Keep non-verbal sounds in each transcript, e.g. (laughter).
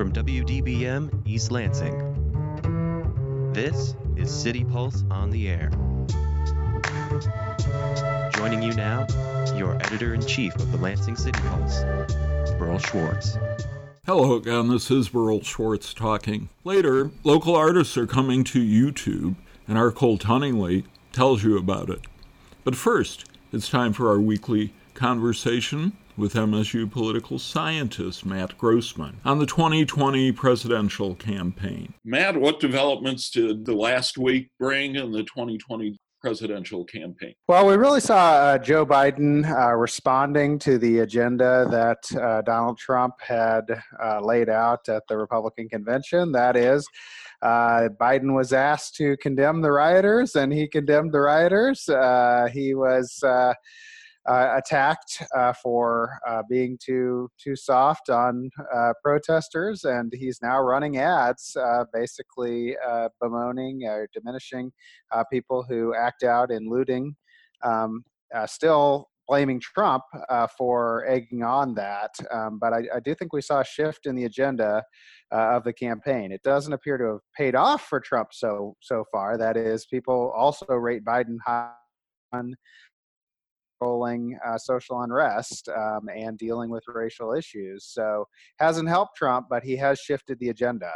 from WDBM East Lansing. This is City Pulse on the Air. Joining you now, your editor in chief of the Lansing City Pulse, Berl Schwarz. Hello again, this is Berl Schwarz talking. Later, local artists are coming to YouTube, and our Cole Tunningley tells you about it. But first, it's time for our weekly conversation with MSU political scientist Matt Grossmann on the 2020 presidential campaign. Matt, what developments did the last week bring in the 2020 presidential campaign? Well, we really saw uh, Joe Biden uh, responding to the agenda that uh, Donald Trump had uh, laid out at the Republican convention. That is, uh, Biden was asked to condemn the rioters, and he condemned the rioters. Uh, he was uh, attacked uh, for uh, being too too soft on uh, protesters, and he's now running ads, uh, basically uh, bemoaning or diminishing people who act out in looting. Um, still blaming Trump for egging on that, um, but I, I, do think we saw a shift in the agenda of the campaign. It doesn't appear to have paid off for Trump so so far. That is, people also rate Biden high controlling uh, social unrest um, and dealing with racial issues. So hasn't helped Trump, but he has shifted the agenda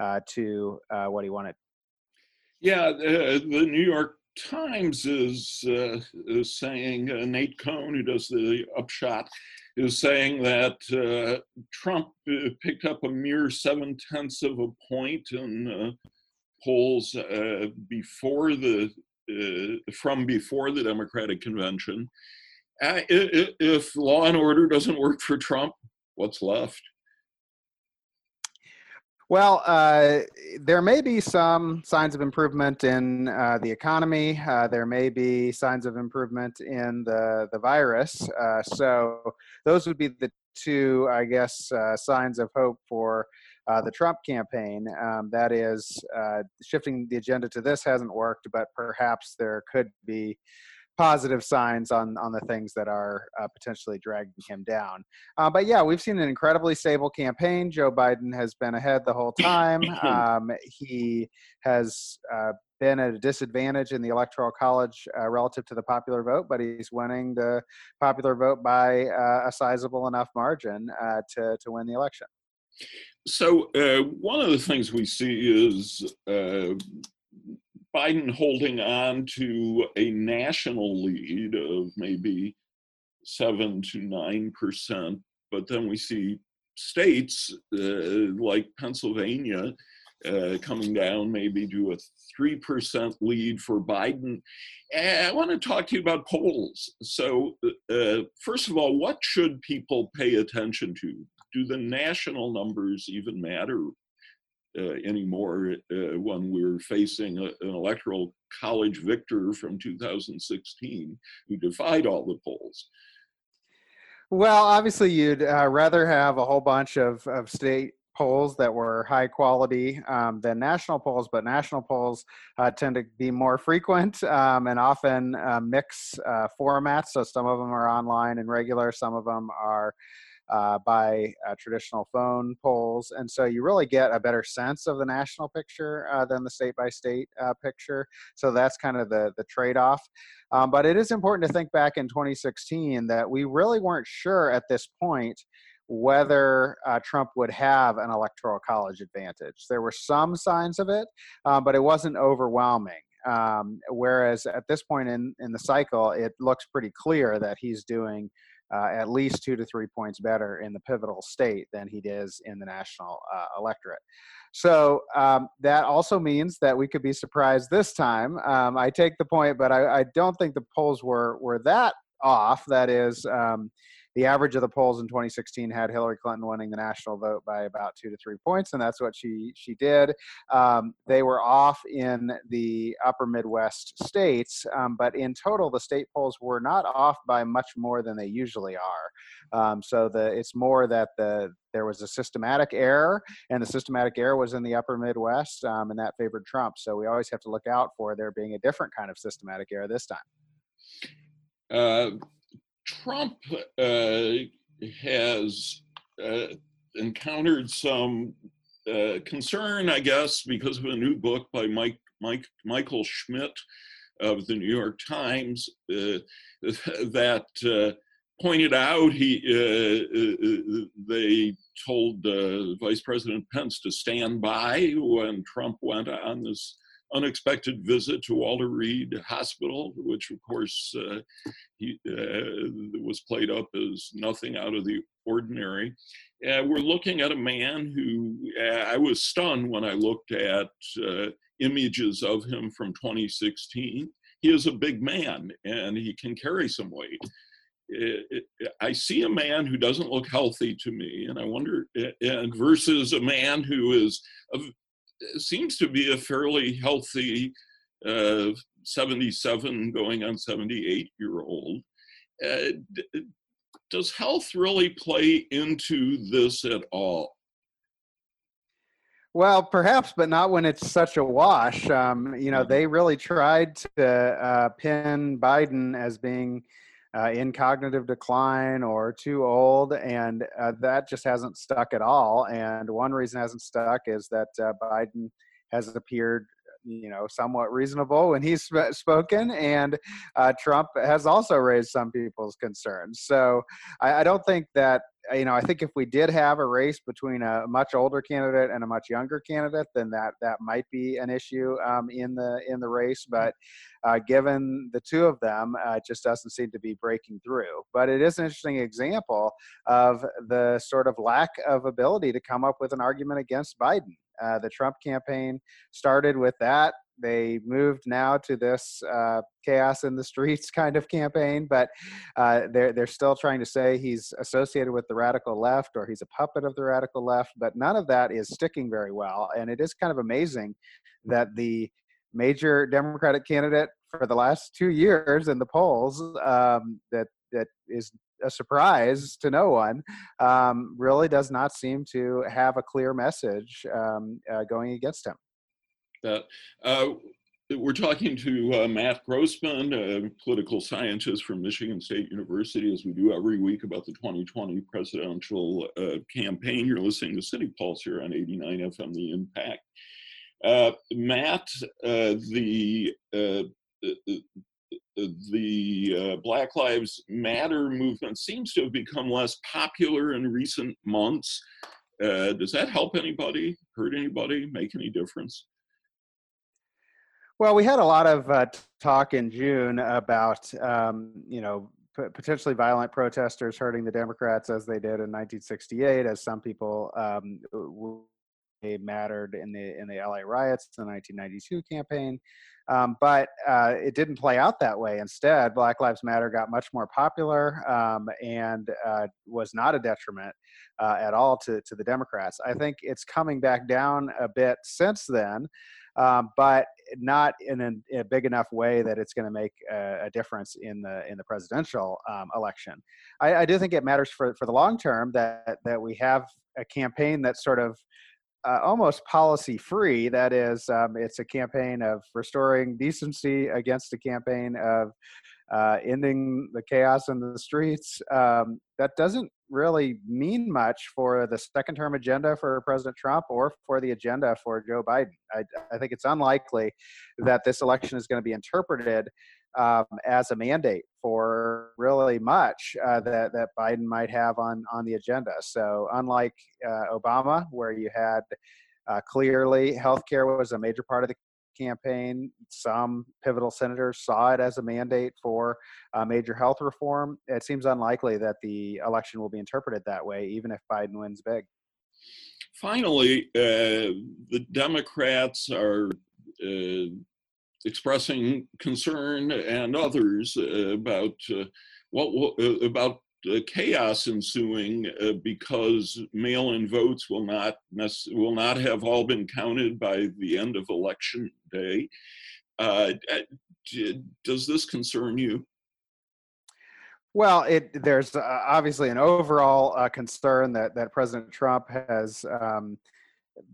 uh, to uh, what he wanted. Yeah, the New York Times is, uh, is saying uh, Nate Cohn, who does the upshot, is saying that uh, Trump picked up a mere seven tenths of a point in polls before the uh, from before the Democratic convention. Uh, if law and order doesn't work for Trump, what's left? Well, uh, there may be some signs of improvement in uh, the economy. Uh, there may be signs of improvement in the, the virus. Uh, so, those would be the two, I guess, uh, signs of hope for uh, the Trump campaign. Um, that is, uh, shifting the agenda to this hasn't worked, but perhaps there could be positive signs on on the things that are uh, potentially dragging him down. Uh, but yeah, we've seen an incredibly stable campaign. Joe Biden has been ahead the whole time. (coughs) Um, he has uh, been at a disadvantage in the electoral college uh, relative to the popular vote, but he's winning the popular vote by uh, a sizable enough margin uh, to to win the election. So uh, one of the things we see is uh, Biden holding on to a national lead of maybe seven to nine percent, but then we see states uh, like Pennsylvania uh, coming down maybe to a three percent lead for Biden. And I want to talk to you about polls. So, uh, first of all, what should people pay attention to? Do the national numbers even matter uh, anymore uh, when we're facing a, an electoral college victor from 2016 who defied all the polls? Well, obviously, you'd uh, rather have a whole bunch of, of state polls that were high quality um, than national polls, but national polls uh, tend to be more frequent um, and often uh, mix uh, formats. So some of them are online and regular, some of them are uh, by uh, traditional phone polls. And so you really get a better sense of the national picture uh, than the state by state uh, picture. So that's kind of the, the trade off. Um, but it is important to think back in 2016 that we really weren't sure at this point whether uh, Trump would have an electoral college advantage. There were some signs of it, um, but it wasn't overwhelming. Um, whereas at this point in, in the cycle, it looks pretty clear that he's doing uh, at least two to three points better in the pivotal state than he does in the national uh, electorate. So um, that also means that we could be surprised this time. Um, I take the point, but I, I, don't think the polls were were that off. That is, um, the average of the polls in 2016 had Hillary Clinton winning the national vote by about two to three points, and that's what she she did. Um, they were off in the upper Midwest states, um, but in total, the state polls were not off by much more than they usually are. Um, so the it's more that the there was a systematic error, and the systematic error was in the upper Midwest, um, and that favored Trump. So we always have to look out for there being a different kind of systematic error this time. Uh, Trump uh, has uh, encountered some uh, concern, I guess, because of a new book by Mike, Mike Michael Schmidt of the New York Times uh, (laughs) that uh, pointed out he they told Vice President Pence to stand by when Trump went on this unexpected visit to Walter Reed Hospital, which of course uh, he, uh, was played up as nothing out of the ordinary. Uh, we're looking at a man who I was stunned when I looked at images of him from 2016. He is a big man and he can carry some weight. It, I see a man who doesn't look healthy to me, and I wonder, and versus a man who is seems to be a fairly healthy uh, 77 going on 78 year old. Uh, does health really play into this at all? Well, perhaps, but not when it's such a wash. Um, you know, mm-hmm. they really tried to uh, pin Biden as being uh, in cognitive decline or too old, and uh, that just hasn't stuck at all. And one reason hasn't stuck is that uh, Biden has appeared you know somewhat reasonable when he's sp- spoken and uh, trump has also raised some people's concerns so I, I, don't think that you know i think if we did have a race between a much older candidate and a much younger candidate then that that might be an issue um, in the in the race but uh, given the two of them uh, it just doesn't seem to be breaking through but it is an interesting example of the sort of lack of ability to come up with an argument against biden uh, the Trump campaign started with that. They moved now to this uh, chaos in the streets (laughs) kind of campaign, but uh, they're they're still trying to say he's associated with the radical left or he's a puppet of the radical left. But none of that is sticking very well, and it is kind of amazing that the major Democratic candidate for the last two years in the polls um, that that is a surprise to no one, um, really does not seem to have a clear message um, uh, going against him. Uh, uh, we're talking to uh, Matt Grossmann, a political scientist from Michigan State University, as we do every week about the 2020 presidential uh, campaign. You're listening to City Pulse here on 89 FM The Impact. Uh, Matt, the the uh, Black Lives Matter movement seems to have become less popular in recent months. Uh, does that help anybody, hurt anybody, make any difference? Well, we had a lot of uh, talk in June about, um, you know, potentially violent protesters hurting the Democrats as they did in 1968, as some people um, mattered in the in the LA riots, in the 1992 campaign. Um, but uh, it didn't play out that way. Instead, Black Lives Matter got much more popular um, and uh, was not a detriment uh, at all to, to the Democrats. I think it's coming back down a bit since then, um, but not in a, in a, big enough way that it's going to make a, a, difference in the in the presidential um, election. I, I do think it matters for for the long term that that we have a campaign that's sort of uh, almost policy free. That is, um, it's a campaign of restoring decency against a campaign of uh, ending the chaos in the streets. Um, that doesn't really mean much for the second term agenda for President Trump or for the agenda for Joe Biden. I, I think it's unlikely that this election is going to be interpreted um, as a mandate for really much uh, that that Biden might have on on the agenda. So unlike uh, Obama, where you had uh, clearly healthcare was a major part of the campaign. Some pivotal senators saw it as a mandate for major health reform. It seems unlikely that the election will be interpreted that way, even if Biden wins big. Finally, uh, the Democrats are uh, expressing concern and others uh, about uh, what uh, about chaos ensuing because mail-in votes will not will not have all been counted by the end of election day. does this concern you? Well, it there's uh, obviously an overall uh, concern that that President Trump has um,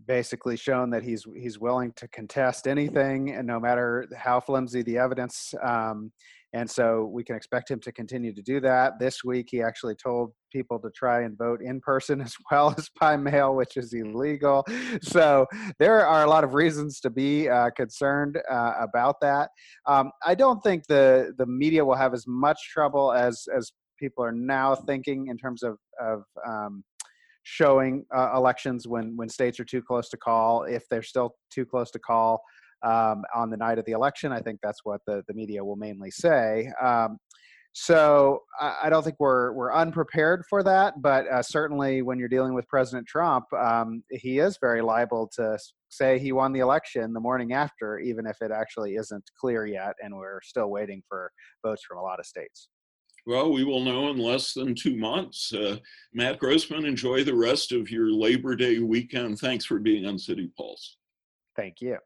basically shown that he's he's willing to contest anything, and no matter how flimsy the evidence. Um, and so we can expect him to continue to do that. This week, he actually told people to try and vote in person (laughs) as well as by mail, which is illegal. So there are a lot of reasons to be uh, concerned uh, about that. Um, I don't think the the media will have as much trouble as as people are now thinking in terms of of um, showing uh, elections when when states are too close to call. If they're still too close to call um, on the night of the election, I think that's what the the media will mainly say. Um, so I, I, don't think we're we're unprepared for that, but uh, certainly when you're dealing with President Trump, um, he is very liable to say he won the election the morning after, even if it actually isn't clear yet, and we're still waiting for votes from a lot of states. Well, we will know in less than two months. Uh, Matt Grossmann, enjoy the rest of your Labor Day weekend. Thanks for being on City Pulse. Thank you.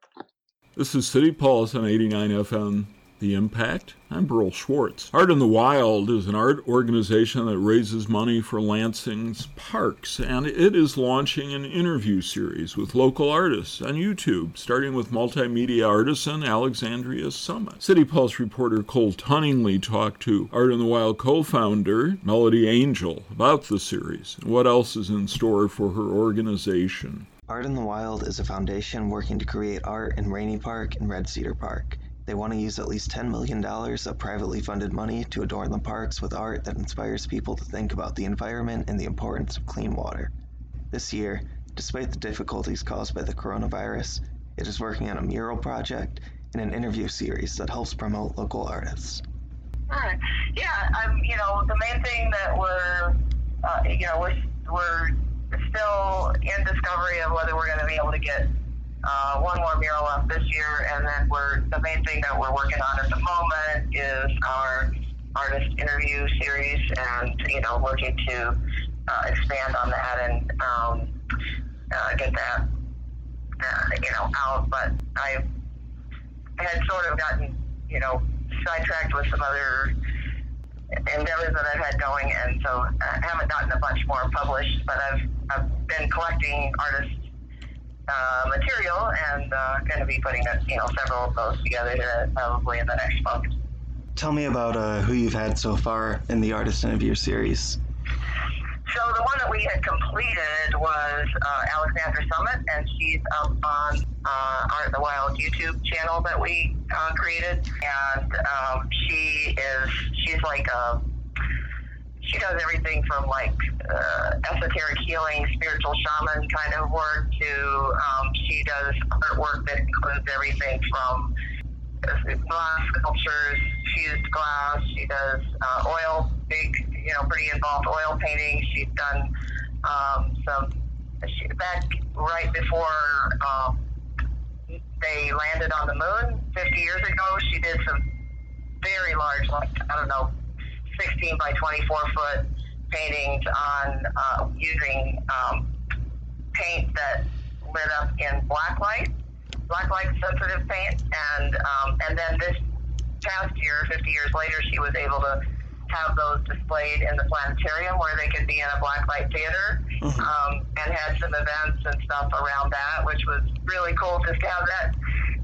This is City Pulse on 89 FM the Impact. I'm Berl Schwarz. Art in the Wild is an art organization that raises money for Lansing's parks, and it is launching an interview series with local artists on YouTube, starting with multimedia artisan Alexandria Summit. City Pulse reporter Cole Tunningley talked to Art in the Wild co founder Melody Angel about the series and what else is in store for her organization. Art in the Wild is a foundation working to create art in Ranney Park and Red Cedar Park. They want to use at least $10 million of privately funded money to adorn the parks with art that inspires people to think about the environment and the importance of clean water. This year, despite the difficulties caused by the coronavirus, it is working on a mural project and an interview series that helps promote local artists. Right. Yeah, um, you know, the main thing that we're, uh, you know, we're, we're still in discovery of whether we're going to be able to get uh, one more mural up this year, and then we're the main thing that we're working on at the moment is our artist interview series, and you know, looking to uh, expand on that and um, uh, get that uh, you know out. But I had sort of gotten you know sidetracked with some other endeavors that I've had going, and so I haven't gotten a bunch more published. But I've I've been collecting artists uh, material and uh, going to be putting you know several of those together here probably in the next month. Tell me about uh, who you've had so far in the artist interview series. So the one that we had completed was uh, Alexandra Summit, and she's up on uh, Art in the Wild YouTube channel that we uh, created, and um, she is she's like a she does everything from like uh, esoteric healing, spiritual shaman kind of work to um, she does artwork that includes everything from glass sculptures, fused glass. She does uh, oil, big, you know, pretty involved oil paintings. She's done um, some she, back right before um, they landed on the moon 50 years ago. She did some very large, like I don't know, 16 by 24 foot paintings on uh, using um, paint that lit up in black light, black light sensitive paint, and um, and then this past year, 50 years later, she was able to have those displayed in the planetarium where they could be in a black light theater mm-hmm. um, and had some events and stuff around that, which was really cool just to have that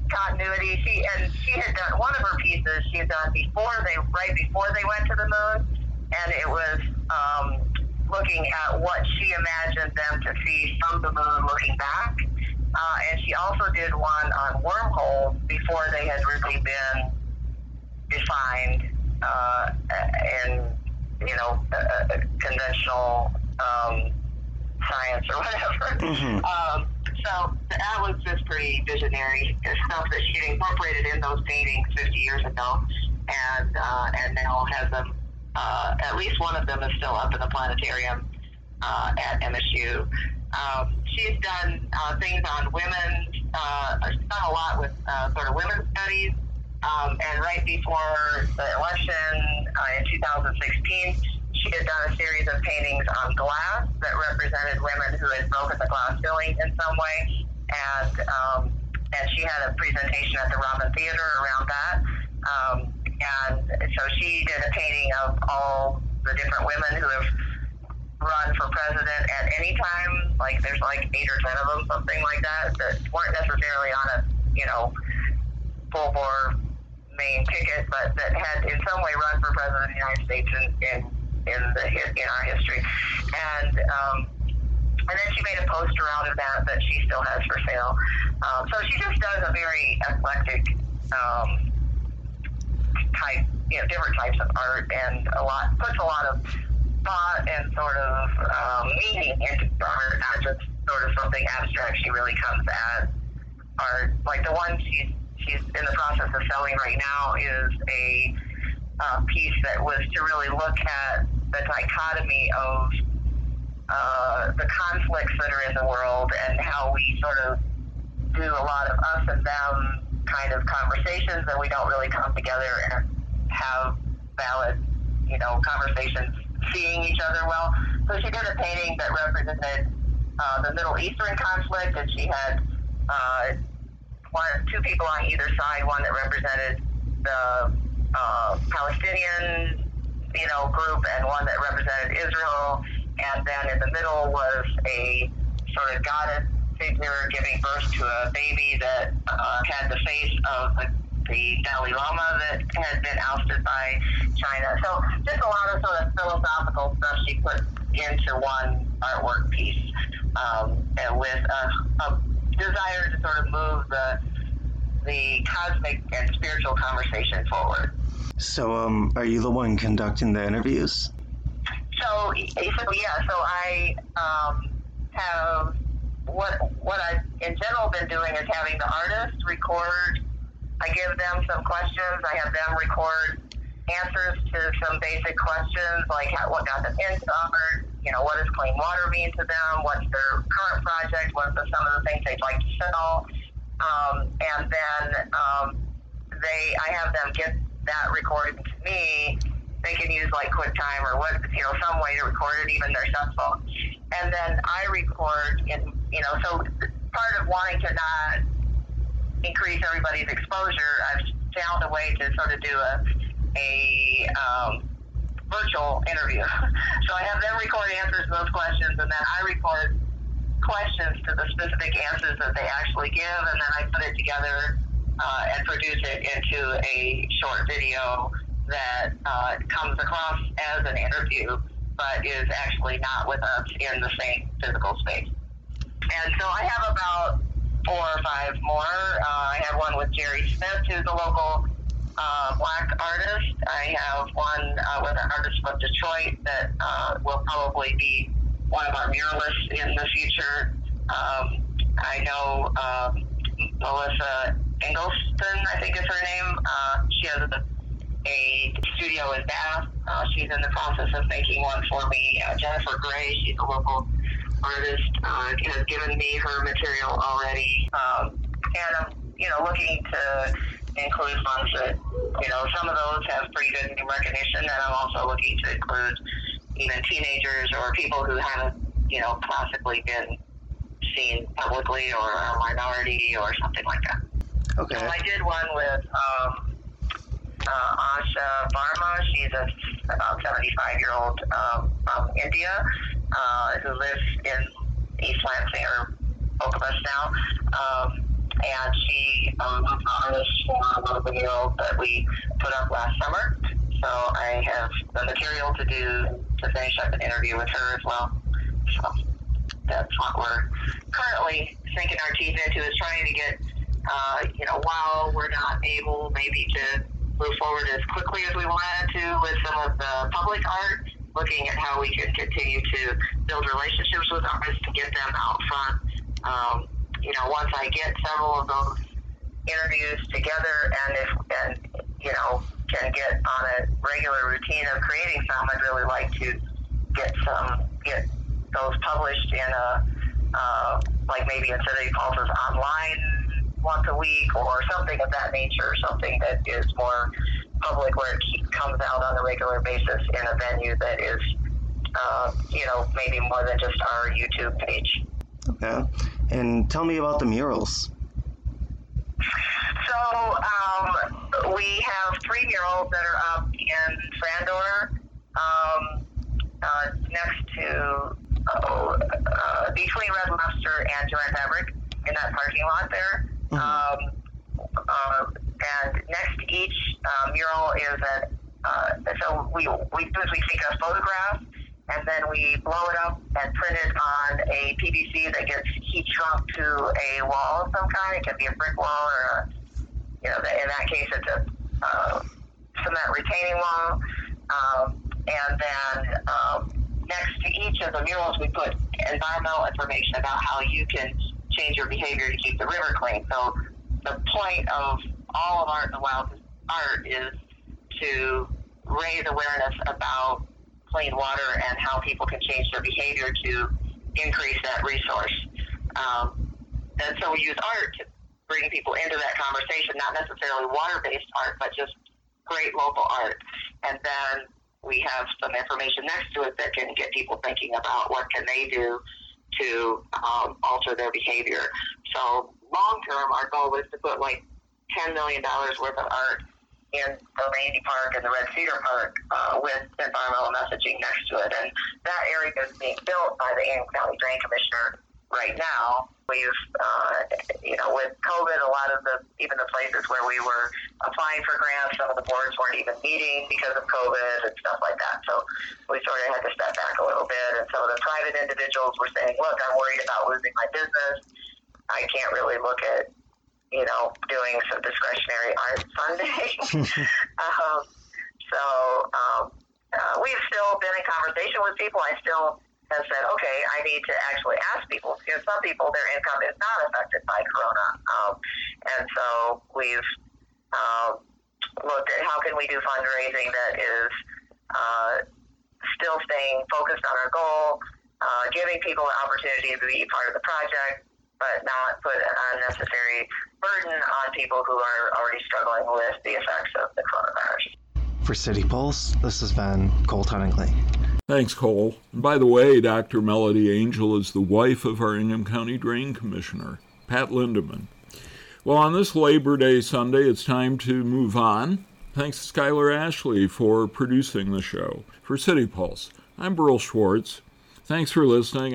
continuity. She and she had done one of her pieces she had done before they right before they went to the moon, and it was um, looking at what she imagined them to see from the moon looking back. Uh, and she also did one on wormholes before they had really been defined uh, in you know uh, conventional um, science or whatever. Mm-hmm. Um, so that was just pretty visionary stuff that she incorporated in those paintings 50 years ago, and uh, and now has them. Uh, at least one of them is still up in the planetarium uh, at MSU. Um, she's done uh, things on women. Uh, she's done a lot with uh, sort of women's studies. Um, and right before the election uh, in 2016, she had done a series of paintings on glass that represented women who had broken the glass ceiling in some way, and um, and she had a presentation at the Robin Theater around that. Um, and so she did a painting of all the different women who have run for president at any time. Like there's like eight or ten of them, something like that, that weren't necessarily on a you know full bore main ticket, but that had in some way run for president of the United States in in, in the in our history. And um, and then she made a poster out of that that she still has for sale. Um, so she just does a very eclectic um, type, you know, different types of art, and a lot puts a lot of thought and sort of um, meaning into art, not just sort of something abstract. She really comes at art. Like the one she's she's in the process of selling right now is a uh, piece that was to really look at the dichotomy of uh, the conflicts that are in the world and how we sort of do a lot of us and them kind of conversations and we don't really come together and have valid, you know, conversations seeing each other well. So she did a painting that represented uh, the Middle Eastern conflict and she had uh, one, two people on either side, one that represented the uh, Palestinian, you know, group and one that represented Israel. And then in the middle was a sort of goddess figure giving birth to a baby that uh, had the face of the, the Dalai Lama that had been ousted by China. So just a lot of sort of philosophical stuff she put into one artwork piece um, and with a, a desire to sort of move the the cosmic and spiritual conversation forward. So, um, are you the one conducting the interviews? So, so yeah, so I um, have what what I've in general been doing is having the artist record. I give them some questions. I have them record answers to some basic questions like how, what got them into art. You know, what does clean water mean to them? What's their current project? What are some of the things they'd like to sell? Um, and then um, they, I have them get that recorded to me. They can use like QuickTime or what, you know, some way to record it, even their cell phone. And then I record in, you know, so part of wanting to not increase everybody's exposure, I've found a way to sort of do a, a um, virtual interview. (laughs) so I have them record answers to those questions, and then I record questions to the specific answers that they actually give, and then I put it together uh, and produce it into a short video that uh, comes across as an interview, but is actually not with us in the same physical space. And so I have about four or five more. Uh, I have one with Jerry Smith, who's a local uh, black artist. I have one uh, with an artist from Detroit that uh, will probably be one of our muralists in the future. Um, I know um, Melissa Engelston, I think is her name. Uh, she has a, a studio in Bath. Uh, she's in the process of making one for me. Uh, Jennifer Gray, she's a local artist, uh, has given me her material already. Um, and I'm, you know, looking to include ones that, you know, some of those have pretty good name recognition, and I'm also looking to include even teenagers or people who haven't, you know, classically been seen publicly or a minority or something like that. Okay. So I did one with um, uh, Asha Barma. She's a about 75 year old um, from India uh, who lives in East Lansing or Okemos now. Um, and she um, was the artist for a video that we put up last summer. So I have the material to do to finish up an interview with her as well. So that's what we're currently sinking our teeth into is trying to get, uh, you know, while we're not able maybe to move forward as quickly as we wanted to with some of the public art, looking at how we can continue to build relationships with artists to get them out front. Um, you know, once I get several of those interviews together and if, and, you know, can get on a regular routine of creating some, I'd really like to get some, get those published in a, uh, like maybe in City Pulses online once a week or something of that nature, something that is more public where it comes out on a regular basis in a venue that is, uh, you know, maybe more than just our YouTube page. Okay. And tell me about the murals. So um, we have three murals that are up in Frandor. Um, uh, next to oh, uh, between Red Lobster and Joann Fabric in that parking lot there. Um, uh, and next to each uh, mural is a uh, so we we do is we take a photograph and then we blow it up and print it on a PVC that gets heat shrunk to a wall of some kind. It can be a brick wall or a, you know, in that case it's a uh, cement retaining wall. Um, and then um, next to each of the murals we put environmental information about how you can change your behavior to keep the river clean. So the point of all of Art in the Wild art is to raise awareness about clean water and how people can change their behavior to increase that resource. Um, and so we use art to bring people into that conversation, not necessarily water-based art, but just great local art. And then we have some information next to it that can get people thinking about what can they do to um, alter their behavior. So long term, our goal is to put like $10 million worth of art in the Ranney Park and the Red Cedar Park uh, with environmental messaging next to it. And that area is being built by the Ingham County Drain Commissioner right now. We've, uh, you know, with COVID, a lot of the, even the places where we were applying for grants, some of the boards weren't even meeting because of COVID and stuff like that. So we sort of had to step back a little bit. And some of the private individuals were saying, look, I'm worried about losing my business. I can't really look at you know, doing some discretionary art Sunday. (laughs) (laughs) um, so um, uh, we've still been in conversation with people. I still have said, okay, I need to actually ask people because some people their income is not affected by Corona, um, and so we've um, looked at how can we do fundraising that is uh, still staying focused on our goal, uh, giving people the opportunity to be part of the project, but not put unnecessary burden on people who are already struggling with the effects of the coronavirus. For City Pulse, this has been Cole Tunningley. Thanks, Cole. And by the way, Dr. Melody Angel is the wife of our Ingham County Drain Commissioner, Pat Lindemann. Well, on this Labor Day Sunday, it's time to move on. Thanks to Skylar Ashley for producing the show. For City Pulse, I'm Berl Schwarz. Thanks for listening.